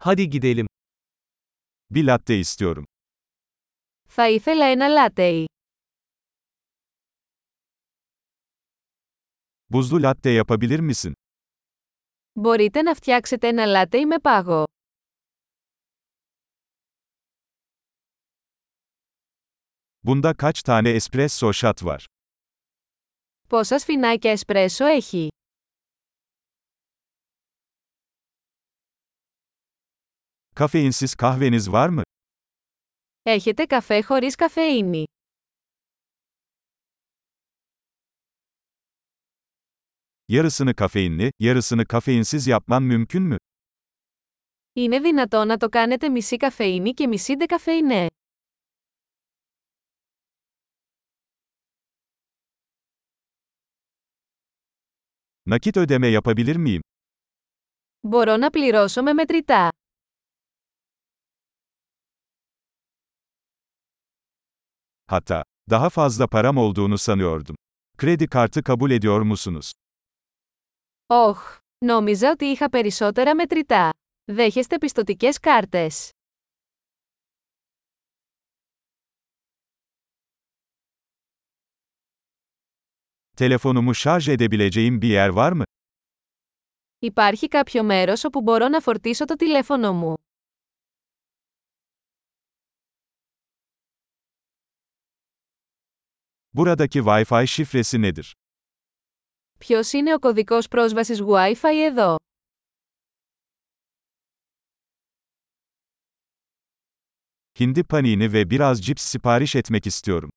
Hadi gidelim. Bir latte istiyorum. Θα ήθελα ένα λάτεϊ. Buzlu latte yapabilir misin? Μπορείτε να φτιάξετε ένα λάτεϊ με πάγο. Bunda kaç tane espresso shot var? Πόσα σφινάκια εσπρέσο έχει. Kafeinsiz kahveniz var mı? Έχετε καφέ χωρίς καφεΐνη. Yarısını kafeinli, yarısını kafeinsiz yapman mümkün mü? Είναι δυνατό να το κάνετε μισή καφεΐνη και μισή ντεκαφεϊνέ. Nakit ödeme yapabilir miyim? Μπορώ να πληρώσω με μετρητά. Hatta, daha fazla param olduğunu sanıyordum. Kredi kartı kabul ediyor musunuz? Όχ, νόμιζα ότι είχα περισσότερα μετρητά. Δέχεστε πιστοτικές κάρτες. Telefonumu şarj edebileceğim bir yer var mı? Υπάρχει κάποιο μέρος όπου μπορώ να φορτίσω το τηλέφωνο μου. Buradaki Wi-Fi şifresi nedir? Ποιος είναι ο κωδικός πρόσβασης Wi-Fi εδώ? Hindi panini ve biraz cips sipariş etmek istiyorum.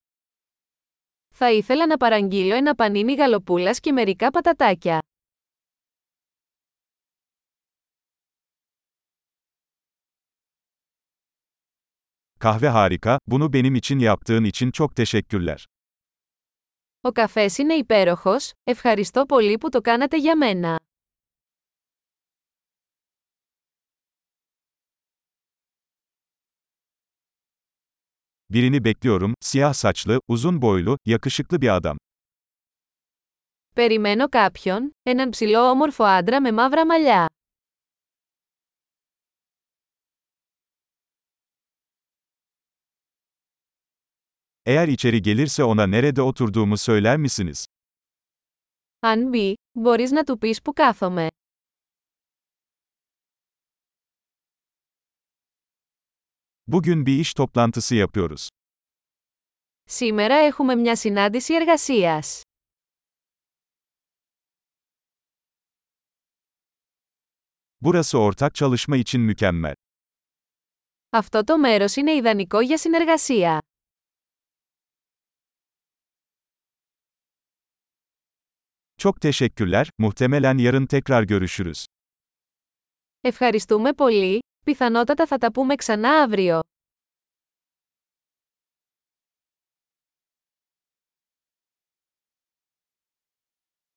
Θα ήθελα να παραγγείλω ένα πανίνι γαλοπούλας και μερικά πατατάκια. Kahve harika, bunu benim için yaptığın için çok teşekkürler. Ο καφές είναι υπέροχος, ευχαριστώ πολύ που το κάνατε για μένα. Birini bekliyorum, siyah saçlı, uzun boylu, yakışıklı bir adam. Περιμένω κάποιον, έναν ψηλό όμορφο άντρα με μαύρα μαλλιά. Eğer içeri gelirse ona nerede oturduğumu söyler misiniz? Αν μπει, μπορείς να του πεις που κάθομαι. Bugün bir iş toplantısı yapıyoruz. Σήμερα έχουμε μια συνάντηση εργασίας. Burası ortak çalışma için mükemmel. Αυτό το μέρος είναι ιδανικό για συνεργασία. Çok teşekkürler, muhtemelen yarın tekrar görüşürüz. Ευχαριστούμε πολύ, πιθανότατα θα τα πούμε ξανά αύριο.